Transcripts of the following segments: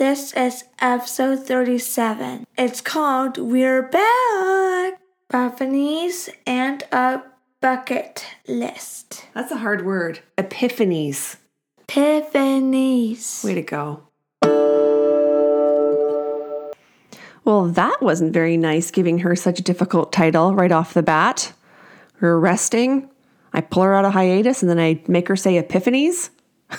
This is episode 37. It's called We're Back! Epiphanies and a Bucket List. That's a hard word. Epiphanies. Epiphanies. Way to go. Well, that wasn't very nice giving her such a difficult title right off the bat. We're resting. I pull her out of hiatus and then I make her say epiphanies.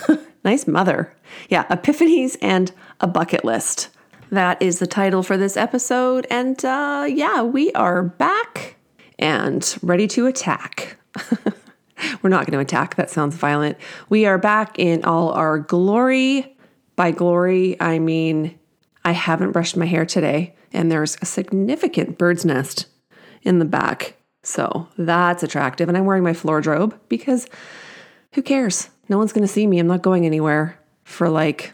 nice mother. Yeah, epiphanies and a bucket list. That is the title for this episode. And uh, yeah, we are back and ready to attack. We're not going to attack. That sounds violent. We are back in all our glory. By glory, I mean I haven't brushed my hair today, and there's a significant bird's nest in the back. So that's attractive. And I'm wearing my floor robe because who cares? No one's going to see me. I'm not going anywhere for like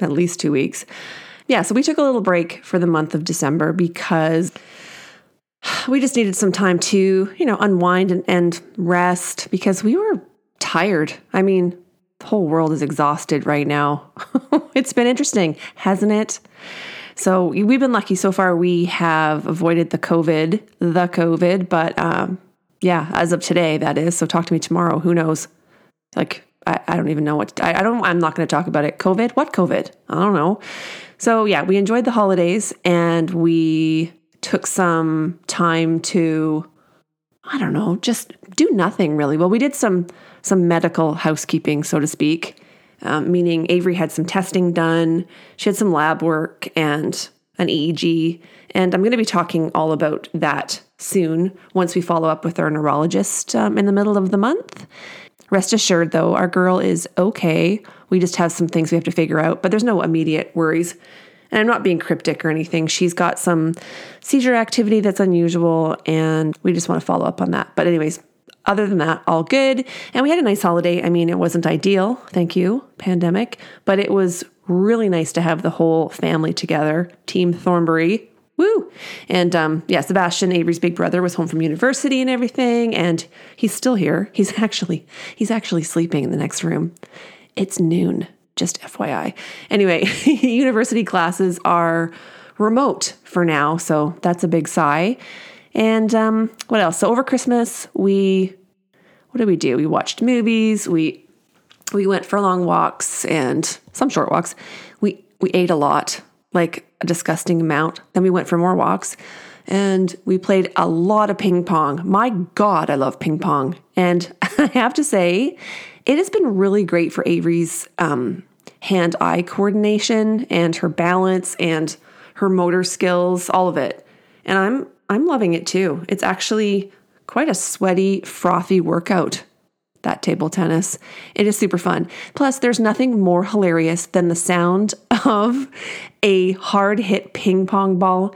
at least two weeks. Yeah, so we took a little break for the month of December because we just needed some time to, you know, unwind and, and rest because we were tired. I mean, the whole world is exhausted right now. it's been interesting, hasn't it? So we've been lucky so far. We have avoided the COVID, the COVID, but um, yeah, as of today, that is. So talk to me tomorrow. Who knows? Like I, I don't even know what I, I don't. I'm not going to talk about it. COVID? What COVID? I don't know. So yeah, we enjoyed the holidays and we took some time to I don't know, just do nothing really. Well, we did some some medical housekeeping, so to speak, um, meaning Avery had some testing done. She had some lab work and an EEG, and I'm going to be talking all about that soon once we follow up with our neurologist um, in the middle of the month. Rest assured, though, our girl is okay. We just have some things we have to figure out, but there's no immediate worries. And I'm not being cryptic or anything. She's got some seizure activity that's unusual, and we just want to follow up on that. But, anyways, other than that, all good. And we had a nice holiday. I mean, it wasn't ideal, thank you, pandemic, but it was really nice to have the whole family together. Team Thornbury, Woo! And um, yeah, Sebastian, Avery's big brother, was home from university and everything, and he's still here. He's actually he's actually sleeping in the next room. It's noon, just FYI. Anyway, university classes are remote for now, so that's a big sigh. And um, what else? So over Christmas, we what did we do? We watched movies. We we went for long walks and some short walks. We we ate a lot like a disgusting amount. Then we went for more walks and we played a lot of ping pong. My God, I love ping pong. And I have to say, it has been really great for Avery's um, hand eye coordination and her balance and her motor skills, all of it. And I'm I'm loving it too. It's actually quite a sweaty, frothy workout that table tennis. It is super fun. Plus, there's nothing more hilarious than the sound of a hard hit ping pong ball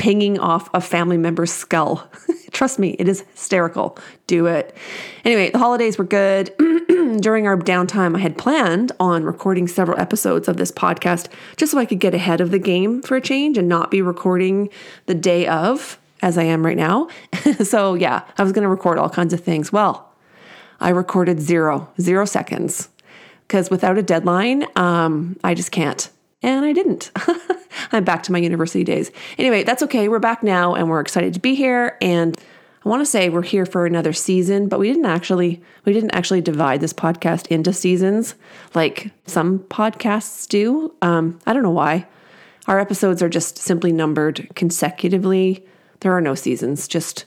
pinging off a family member's skull. Trust me, it is hysterical. Do it. Anyway, the holidays were good. During our downtime, I had planned on recording several episodes of this podcast just so I could get ahead of the game for a change and not be recording the day of as I am right now. so, yeah, I was going to record all kinds of things. Well, I recorded zero, zero seconds because without a deadline, um, I just can't. And I didn't. I'm back to my university days. Anyway, that's okay. We're back now and we're excited to be here. And I want to say we're here for another season, but we didn't actually we didn't actually divide this podcast into seasons like some podcasts do. Um, I don't know why. Our episodes are just simply numbered consecutively. There are no seasons, just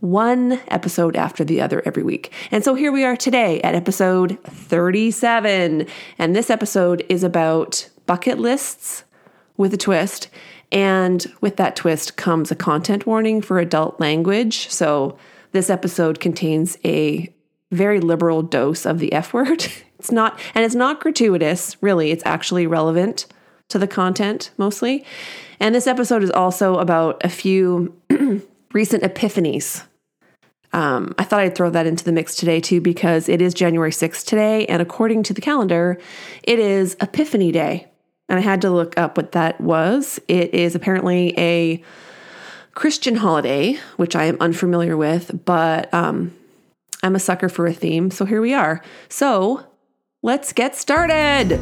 one episode after the other every week. And so here we are today at episode 37. And this episode is about bucket lists with a twist. And with that twist comes a content warning for adult language. So this episode contains a very liberal dose of the F word. It's not, and it's not gratuitous, really. It's actually relevant to the content mostly. And this episode is also about a few recent epiphanies um, I thought I'd throw that into the mix today too because it is January 6th today, and according to the calendar, it is Epiphany Day. And I had to look up what that was. It is apparently a Christian holiday, which I am unfamiliar with, but um, I'm a sucker for a theme, so here we are. So let's get started.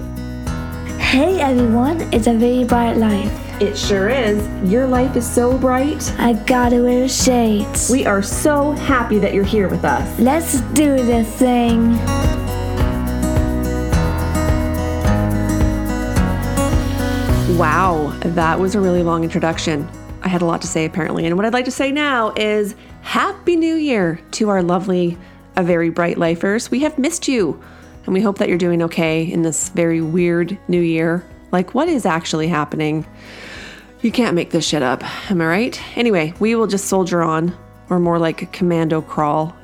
Hey everyone, it's a very bright life. It sure is. Your life is so bright. I gotta wear shades. We are so happy that you're here with us. Let's do this thing. Wow, that was a really long introduction. I had a lot to say apparently. And what I'd like to say now is Happy New Year to our lovely, a very bright lifers. We have missed you. And we hope that you're doing okay in this very weird new year. Like, what is actually happening? You can't make this shit up, am I right? Anyway, we will just soldier on, or more like a commando crawl.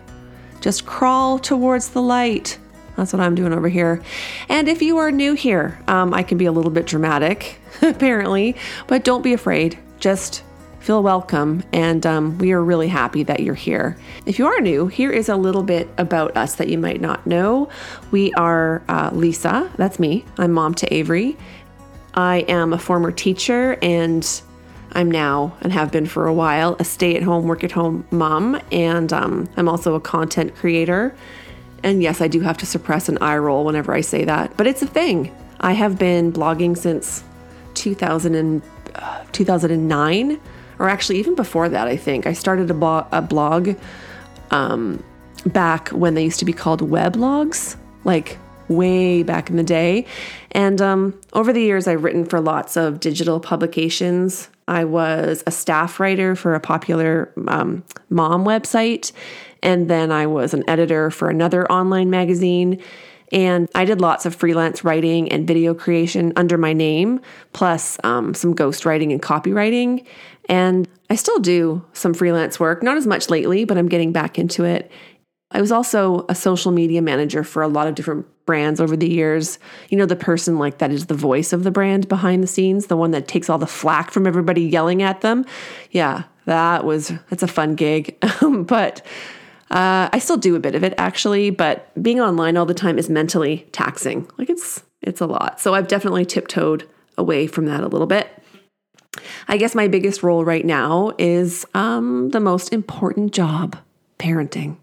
Just crawl towards the light. That's what I'm doing over here. And if you are new here, um, I can be a little bit dramatic, apparently, but don't be afraid. Just feel welcome, and um, we are really happy that you're here. If you are new, here is a little bit about us that you might not know. We are uh, Lisa, that's me. I'm mom to Avery. I am a former teacher, and I'm now, and have been for a while, a stay at home, work at home mom, and um, I'm also a content creator. And yes, I do have to suppress an eye roll whenever I say that, but it's a thing. I have been blogging since 2000 and, uh, 2009 or actually even before that, I think I started a, blog, a blog um, back when they used to be called weblogs, like way back in the day. And um, over the years, I've written for lots of digital publications. I was a staff writer for a popular um, mom website, and then I was an editor for another online magazine. And I did lots of freelance writing and video creation under my name, plus um, some ghostwriting and copywriting. And I still do some freelance work, not as much lately, but I'm getting back into it. I was also a social media manager for a lot of different brands over the years. You know, the person like that is the voice of the brand behind the scenes, the one that takes all the flack from everybody yelling at them. Yeah, that was, that's a fun gig. but uh, I still do a bit of it actually, but being online all the time is mentally taxing. Like it's, it's a lot. So I've definitely tiptoed away from that a little bit. I guess my biggest role right now is um, the most important job parenting.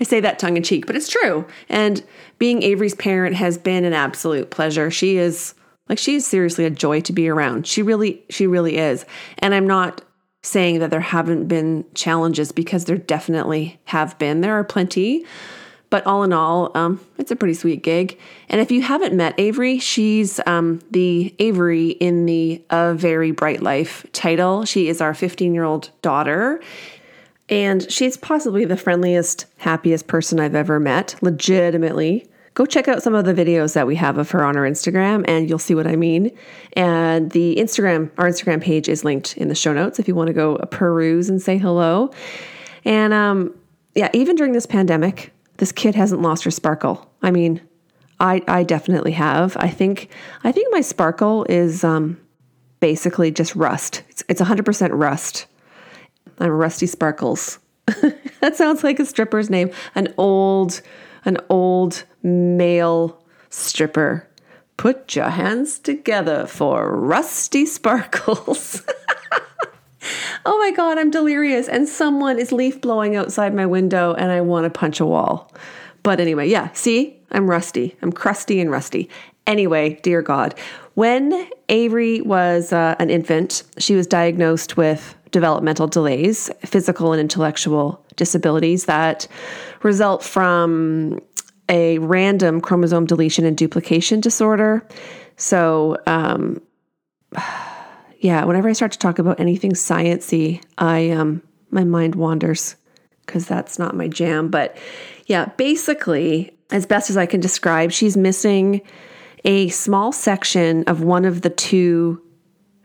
I say that tongue in cheek, but it's true. And being Avery's parent has been an absolute pleasure. She is like she is seriously a joy to be around. She really she really is. And I'm not saying that there haven't been challenges because there definitely have been. There are plenty. But all in all, um, it's a pretty sweet gig. And if you haven't met Avery, she's um, the Avery in the A Very Bright Life title. She is our 15 year old daughter. And she's possibly the friendliest, happiest person I've ever met, legitimately. Go check out some of the videos that we have of her on our Instagram and you'll see what I mean. And the Instagram, our Instagram page is linked in the show notes if you want to go peruse and say hello. And um, yeah, even during this pandemic, this kid hasn't lost her sparkle. I mean, I I definitely have. I think I think my sparkle is um, basically just rust. It's it's 100% rust. I'm Rusty Sparkles. that sounds like a stripper's name. An old an old male stripper. Put your hands together for Rusty Sparkles. oh my God, I'm delirious. And someone is leaf blowing outside my window and I want to punch a wall. But anyway, yeah, see, I'm rusty. I'm crusty and rusty. Anyway, dear God, when Avery was uh, an infant, she was diagnosed with developmental delays, physical and intellectual disabilities that result from a random chromosome deletion and duplication disorder. So, um, yeah, whenever I start to talk about anything sciency, I um my mind wanders because that's not my jam. But yeah, basically, as best as I can describe, she's missing a small section of one of the two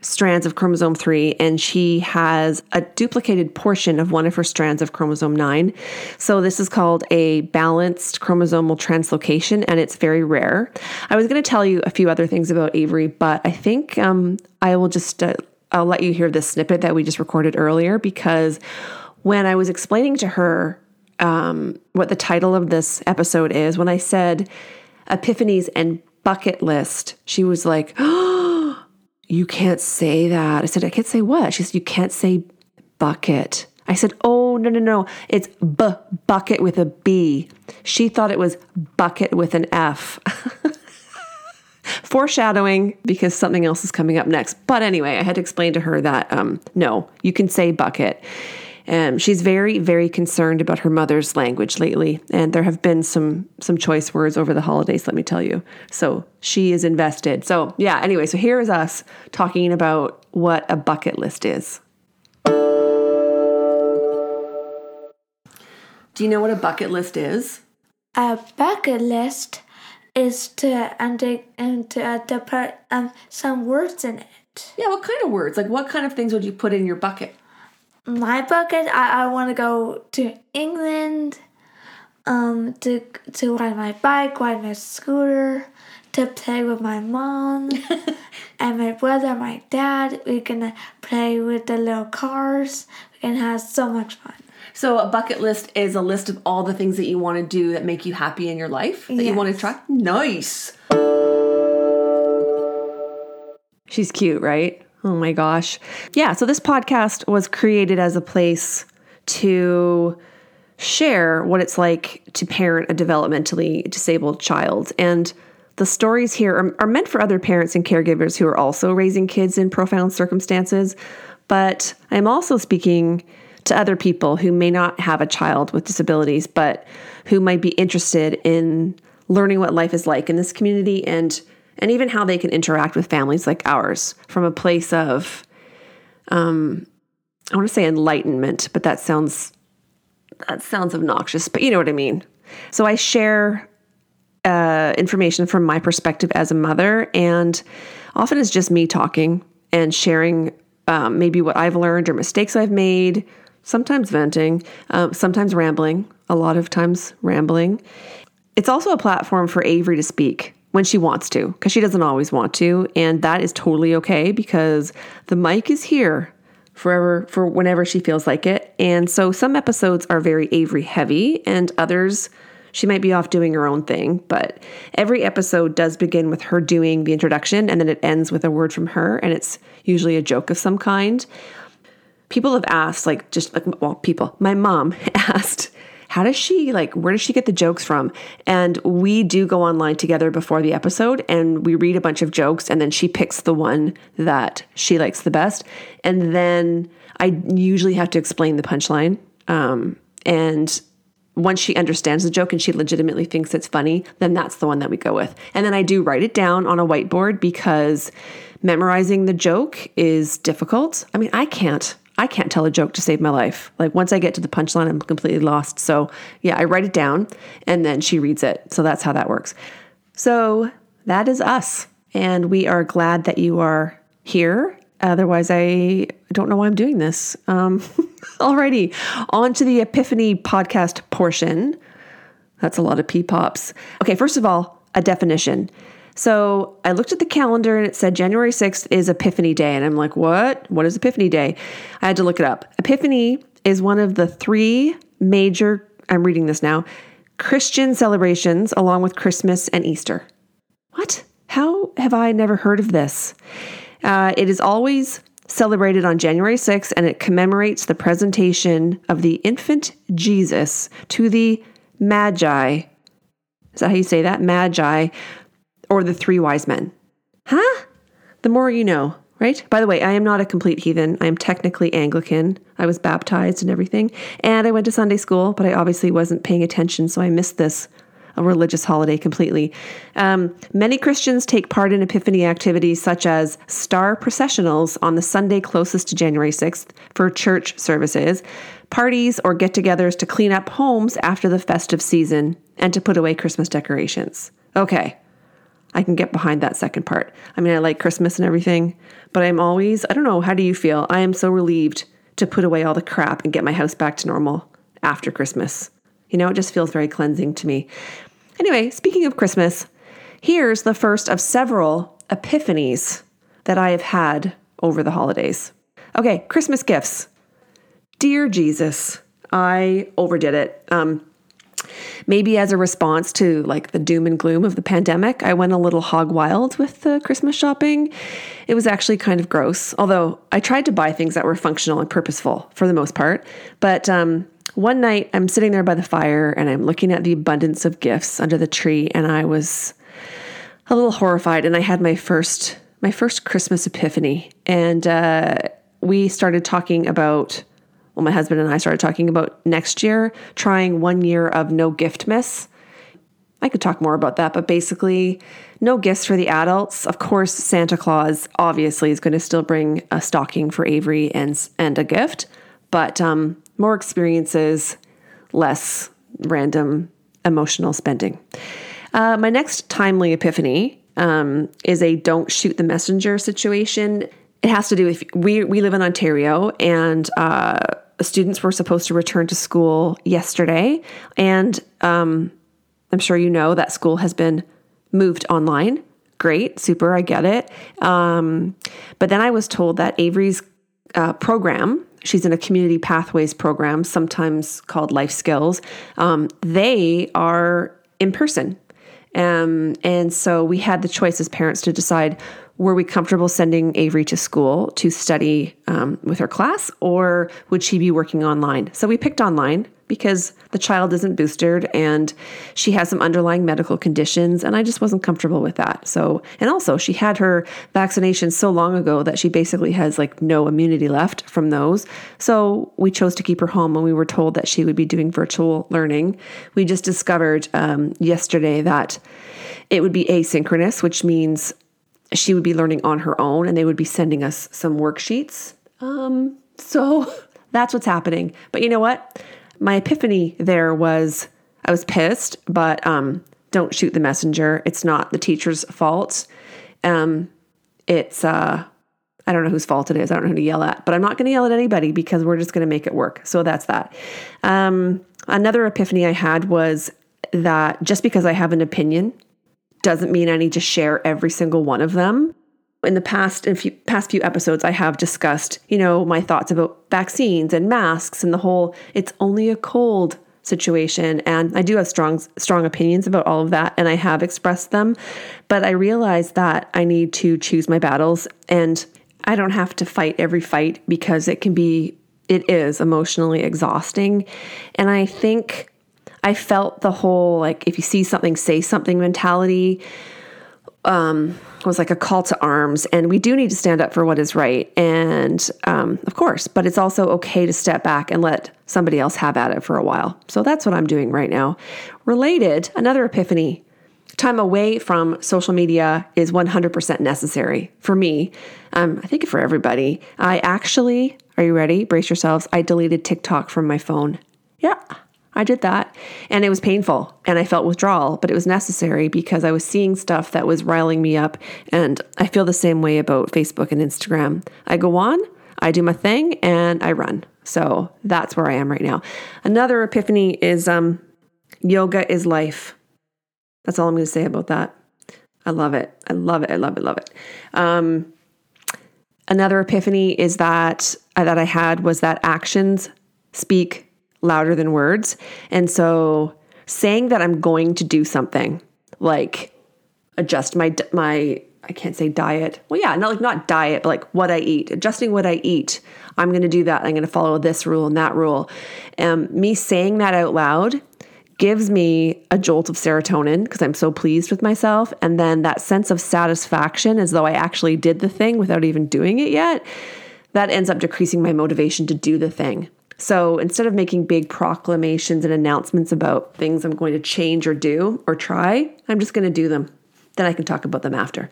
strands of chromosome 3 and she has a duplicated portion of one of her strands of chromosome 9. So this is called a balanced chromosomal translocation and it's very rare. I was going to tell you a few other things about Avery, but I think um, I will just uh, I'll let you hear this snippet that we just recorded earlier because when I was explaining to her um, what the title of this episode is, when I said epiphanies and bucket list, she was like, "Oh, you can't say that. I said, I can't say what? She said, You can't say bucket. I said, Oh, no, no, no. It's b bucket with a B. She thought it was bucket with an F. Foreshadowing because something else is coming up next. But anyway, I had to explain to her that um, no, you can say bucket. Um, she's very, very concerned about her mother's language lately, and there have been some some choice words over the holidays. Let me tell you. So she is invested. So yeah. Anyway, so here is us talking about what a bucket list is. Do you know what a bucket list is? A bucket list is to and into uh, to put um, some words in it. Yeah, what kind of words? Like what kind of things would you put in your bucket? My bucket, I, I want to go to England, um, to to ride my bike, ride my scooter, to play with my mom and my brother, my dad. We're gonna play with the little cars and have so much fun. So a bucket list is a list of all the things that you want to do that make you happy in your life that you want to Yes. try. Nice. She's cute, right? Oh my gosh. Yeah, so this podcast was created as a place to share what it's like to parent a developmentally disabled child. And the stories here are, are meant for other parents and caregivers who are also raising kids in profound circumstances. But I'm also speaking to other people who may not have a child with disabilities, but who might be interested in learning what life is like in this community and and even how they can interact with families like ours from a place of um I want to say enlightenment, but that sounds that sounds obnoxious, but you know what I mean. So I share uh, information from my perspective as a mother, and often it's just me talking and sharing um, maybe what I've learned or mistakes I've made, sometimes venting, um, sometimes rambling, a lot of times rambling. It's also a platform for Avery to speak when she wants to, because she doesn't always want to, and that is totally okay because the mic is here forever for whenever she feels like it. And so some episodes are very Avery heavy, and others she might be off doing her own thing. But every episode does begin with her doing the introduction, and then it ends with a word from her, and it's usually a joke of some kind. People have asked, like, just like, well, people, my mom asked, how does she like where does she get the jokes from? And we do go online together before the episode and we read a bunch of jokes and then she picks the one that she likes the best. And then i usually have to explain the punchline um, and once she understands the joke and she legitimately thinks it's funny then that's the one that we go with. And then i do write it down on a whiteboard because memorizing the joke is difficult. I mean i can't I can't tell a joke to save my life. Like once I get to the punchline, I'm completely lost. So, yeah, I write it down and then she reads it. So that's how that works. So, that is us. And we are glad that you are here. Otherwise, I don't know why I'm doing this. Um, alrighty, on to the Epiphany podcast portion. That's a lot of pee pops. Okay, first of all, a definition. So I looked at the calendar and it said January 6th is Epiphany Day. And I'm like, what? What is Epiphany Day? I had to look it up. Epiphany is one of the three major, I'm reading this now, Christian celebrations along with Christmas and Easter. What? How have I never heard of this? Uh, it is always celebrated on January 6th and it commemorates the presentation of the infant Jesus to the Magi. Is that how you say that? Magi or the three wise men. Huh? The more you know, right? By the way, I am not a complete heathen. I am technically Anglican. I was baptized and everything. And I went to Sunday school, but I obviously wasn't paying attention, so I missed this a religious holiday completely. Um, many Christians take part in Epiphany activities such as star processionals on the Sunday closest to January 6th for church services, parties or get togethers to clean up homes after the festive season, and to put away Christmas decorations. Okay, I can get behind that second part. I mean, I like Christmas and everything, but I'm always, I don't know, how do you feel? I am so relieved to put away all the crap and get my house back to normal after Christmas. You know, it just feels very cleansing to me. Anyway, speaking of Christmas, here's the first of several epiphanies that I have had over the holidays. Okay, Christmas gifts. Dear Jesus, I overdid it. Um, maybe as a response to like the doom and gloom of the pandemic, I went a little hog wild with the Christmas shopping. It was actually kind of gross, although I tried to buy things that were functional and purposeful for the most part. But um, one night I'm sitting there by the fire and I'm looking at the abundance of gifts under the tree, and I was. a little horrified, and I had my first my first Christmas epiphany, and uh, we started talking about. My husband and I started talking about next year trying one year of no gift miss. I could talk more about that, but basically, no gifts for the adults. Of course, Santa Claus obviously is going to still bring a stocking for Avery and and a gift, but um, more experiences, less random emotional spending. Uh, my next timely epiphany um, is a don't shoot the messenger situation. It has to do with we we live in Ontario and. Uh, students were supposed to return to school yesterday, and um, I'm sure you know that school has been moved online. Great, super, I get it. Um, but then I was told that Avery's uh, program, she's in a community pathways program, sometimes called Life Skills, um, they are in person. Um, and so we had the choice as parents to decide were we comfortable sending Avery to school to study um, with her class, or would she be working online? So we picked online because the child isn't boosted and she has some underlying medical conditions and I just wasn't comfortable with that. So, and also she had her vaccinations so long ago that she basically has like no immunity left from those. So, we chose to keep her home when we were told that she would be doing virtual learning. We just discovered um, yesterday that it would be asynchronous, which means she would be learning on her own and they would be sending us some worksheets. Um, so that's what's happening. But you know what? My epiphany there was I was pissed, but um, don't shoot the messenger. It's not the teacher's fault. Um, it's uh, I don't know whose fault it is. I don't know who to yell at, but I'm not going to yell at anybody because we're just going to make it work. So that's that. Um, another epiphany I had was that just because I have an opinion doesn't mean I need to share every single one of them. In the past in few, past few episodes, I have discussed, you know, my thoughts about vaccines and masks and the whole "it's only a cold" situation. And I do have strong strong opinions about all of that and I have expressed them. But I realize that I need to choose my battles and I don't have to fight every fight because it can be it is emotionally exhausting. And I think I felt the whole like if you see something, say something mentality um, was like a call to arms. And we do need to stand up for what is right. And um, of course, but it's also okay to step back and let somebody else have at it for a while. So that's what I'm doing right now. Related, another epiphany time away from social media is 100% necessary for me. Um, I think for everybody. I actually, are you ready? Brace yourselves. I deleted TikTok from my phone. Yeah. I did that and it was painful and I felt withdrawal, but it was necessary because I was seeing stuff that was riling me up. And I feel the same way about Facebook and Instagram. I go on, I do my thing, and I run. So that's where I am right now. Another epiphany is um, yoga is life. That's all I'm going to say about that. I love it. I love it. I love it. Love it. Um, another epiphany is that uh, that I had was that actions speak louder than words. And so saying that I'm going to do something like adjust my my I can't say diet. Well, yeah, not like not diet, but like what I eat, adjusting what I eat. I'm going to do that. I'm going to follow this rule and that rule. Um, me saying that out loud gives me a jolt of serotonin because I'm so pleased with myself, and then that sense of satisfaction as though I actually did the thing without even doing it yet. That ends up decreasing my motivation to do the thing. So instead of making big proclamations and announcements about things I'm going to change or do or try, I'm just going to do them. Then I can talk about them after.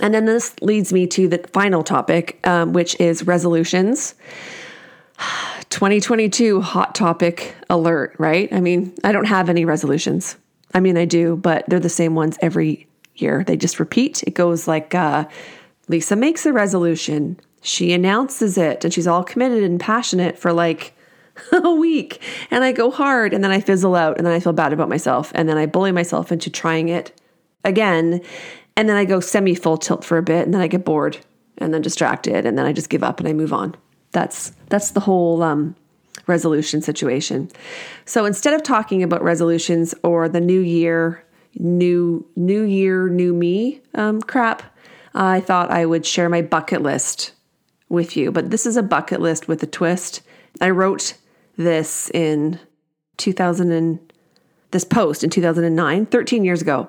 And then this leads me to the final topic, um, which is resolutions. 2022 hot topic alert, right? I mean, I don't have any resolutions. I mean, I do, but they're the same ones every year. They just repeat. It goes like uh, Lisa makes a resolution, she announces it and she's all committed and passionate for like a week and I go hard and then I fizzle out and then I feel bad about myself and then I bully myself into trying it again and then I go semi full tilt for a bit and then I get bored and then distracted and then I just give up and I move on. That's that's the whole um, resolution situation. So instead of talking about resolutions or the new year, new new year, new me um, crap, I thought I would share my bucket list with you, but this is a bucket list with a twist. I wrote this in 2000 and this post in 2009, 13 years ago.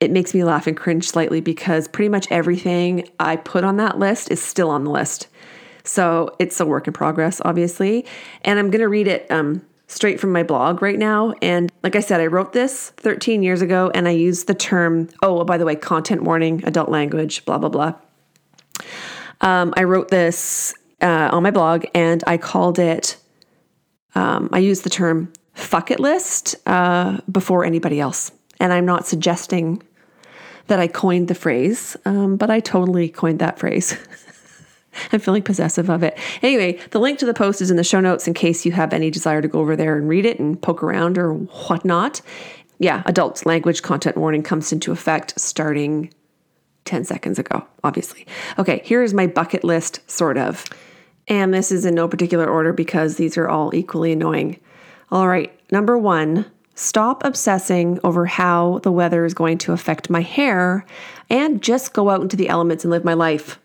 it makes me laugh and cringe slightly because pretty much everything I put on that list is still on the list. So it's a work in progress, obviously. And I'm going to read it um, straight from my blog right now. And like I said, I wrote this 13 years ago and I used the term, oh, well, by the way, content warning, adult language, blah, blah, blah. Um, I wrote this uh, on my blog and I called it, um, I used the term fuck it list uh, before anybody else. And I'm not suggesting that I coined the phrase, um, but I totally coined that phrase. I'm feeling possessive of it. Anyway, the link to the post is in the show notes in case you have any desire to go over there and read it and poke around or whatnot. Yeah, adult language content warning comes into effect starting 10 seconds ago, obviously. Okay, here's my bucket list, sort of. And this is in no particular order because these are all equally annoying. All right, number one, stop obsessing over how the weather is going to affect my hair and just go out into the elements and live my life.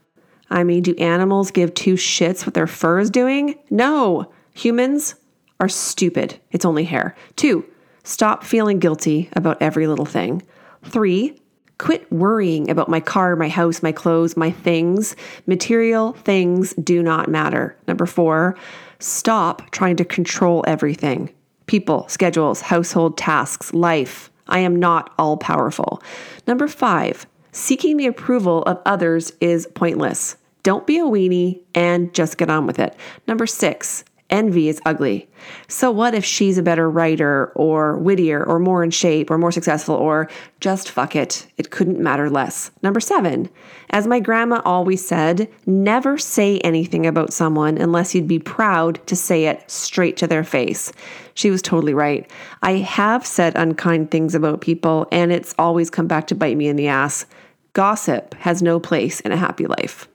I mean, do animals give two shits what their fur is doing? No. Humans are stupid. It's only hair. Two, stop feeling guilty about every little thing. Three, quit worrying about my car, my house, my clothes, my things. Material things do not matter. Number four, stop trying to control everything people, schedules, household tasks, life. I am not all powerful. Number five, seeking the approval of others is pointless. Don't be a weenie and just get on with it. Number six, envy is ugly. So, what if she's a better writer or wittier or more in shape or more successful or just fuck it? It couldn't matter less. Number seven, as my grandma always said, never say anything about someone unless you'd be proud to say it straight to their face. She was totally right. I have said unkind things about people and it's always come back to bite me in the ass. Gossip has no place in a happy life.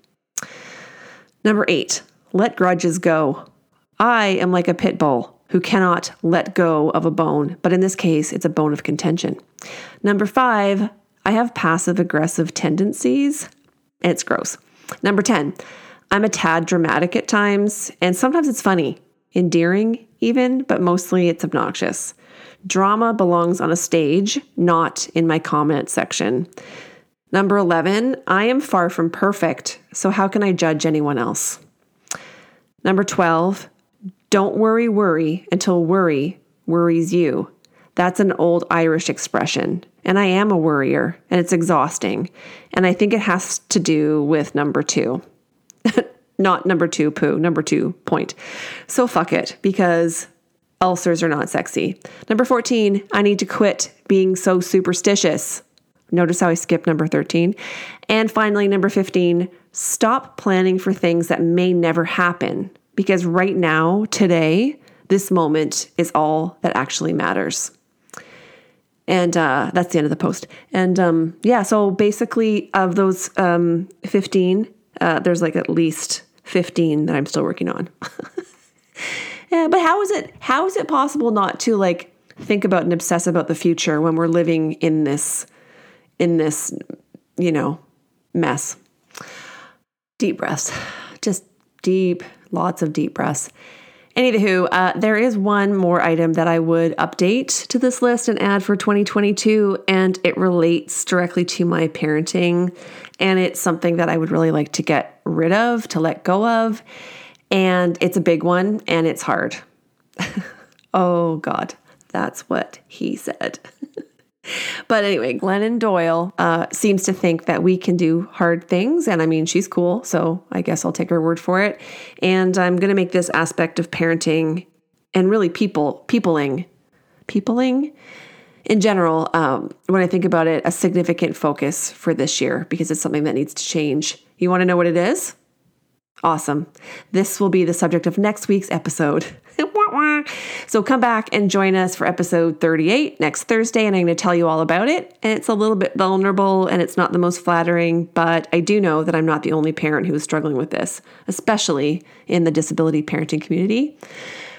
Number eight, let grudges go. I am like a pit bull who cannot let go of a bone, but in this case, it's a bone of contention. Number five, I have passive aggressive tendencies. It's gross. Number 10, I'm a tad dramatic at times, and sometimes it's funny, endearing even, but mostly it's obnoxious. Drama belongs on a stage, not in my comment section. Number 11, I am far from perfect, so how can I judge anyone else? Number 12, don't worry, worry until worry worries you. That's an old Irish expression, and I am a worrier, and it's exhausting. And I think it has to do with number two. not number two, poo, number two, point. So fuck it, because ulcers are not sexy. Number 14, I need to quit being so superstitious. Notice how I skipped number 13. And finally, number 15, stop planning for things that may never happen because right now, today, this moment is all that actually matters. And uh, that's the end of the post. And um, yeah, so basically, of those um, 15, uh, there's like at least 15 that I'm still working on. yeah, but how is it? How is it possible not to like think about and obsess about the future when we're living in this in this, you know, mess. Deep breaths, just deep, lots of deep breaths. Anywho, uh, there is one more item that I would update to this list and add for 2022, and it relates directly to my parenting. And it's something that I would really like to get rid of, to let go of. And it's a big one and it's hard. oh, God, that's what he said. but anyway, Glennon Doyle uh, seems to think that we can do hard things. And I mean, she's cool. So I guess I'll take her word for it. And I'm going to make this aspect of parenting and really people, peopling, peopling in general, um, when I think about it, a significant focus for this year because it's something that needs to change. You want to know what it is? Awesome. This will be the subject of next week's episode. so come back and join us for episode 38 next Thursday, and I'm going to tell you all about it. And it's a little bit vulnerable and it's not the most flattering, but I do know that I'm not the only parent who is struggling with this, especially in the disability parenting community.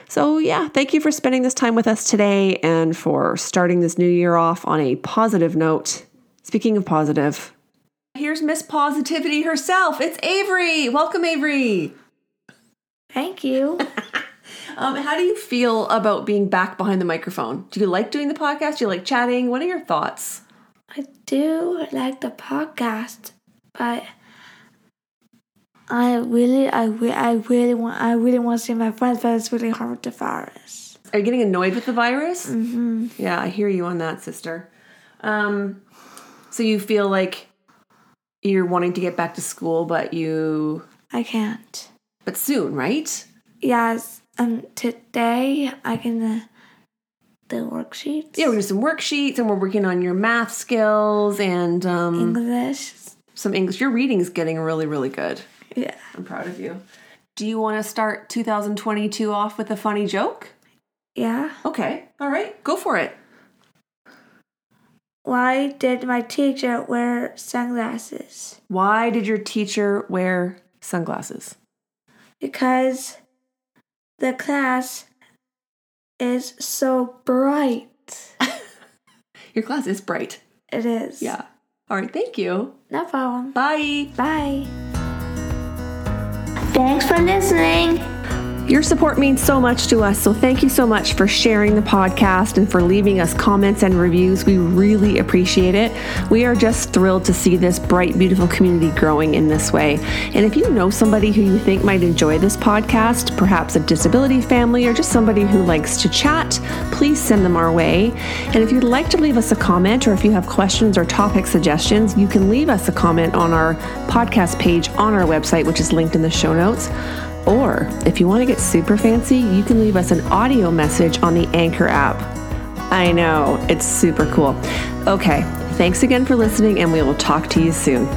So, yeah, thank you for spending this time with us today and for starting this new year off on a positive note. Speaking of positive, Here's Miss Positivity herself. It's Avery. Welcome, Avery. Thank you. um, how do you feel about being back behind the microphone? Do you like doing the podcast? Do you like chatting? What are your thoughts? I do like the podcast, but I really, I, re- I really want, I really want to see my friends, but it's really hard with the virus. Are you getting annoyed with the virus? Mm-hmm. Yeah, I hear you on that, sister. Um, so you feel like you're wanting to get back to school, but you, I can't. but soon, right? Yes, um, today I can uh, the worksheets. Yeah, we're doing some worksheets, and we're working on your math skills and um, English. some English. Your reading's getting really, really good. Yeah. I'm proud of you. Do you want to start 2022 off with a funny joke? Yeah. Okay, all right, go for it. Why did my teacher wear sunglasses? Why did your teacher wear sunglasses? Because the class is so bright. Your class is bright. It is. Yeah. All right, thank you. No problem. Bye. Bye. Thanks for listening. Your support means so much to us, so thank you so much for sharing the podcast and for leaving us comments and reviews. We really appreciate it. We are just thrilled to see this bright, beautiful community growing in this way. And if you know somebody who you think might enjoy this podcast, perhaps a disability family or just somebody who likes to chat, please send them our way. And if you'd like to leave us a comment or if you have questions or topic suggestions, you can leave us a comment on our podcast page on our website, which is linked in the show notes. Or if you want to get super fancy, you can leave us an audio message on the Anchor app. I know, it's super cool. Okay, thanks again for listening, and we will talk to you soon.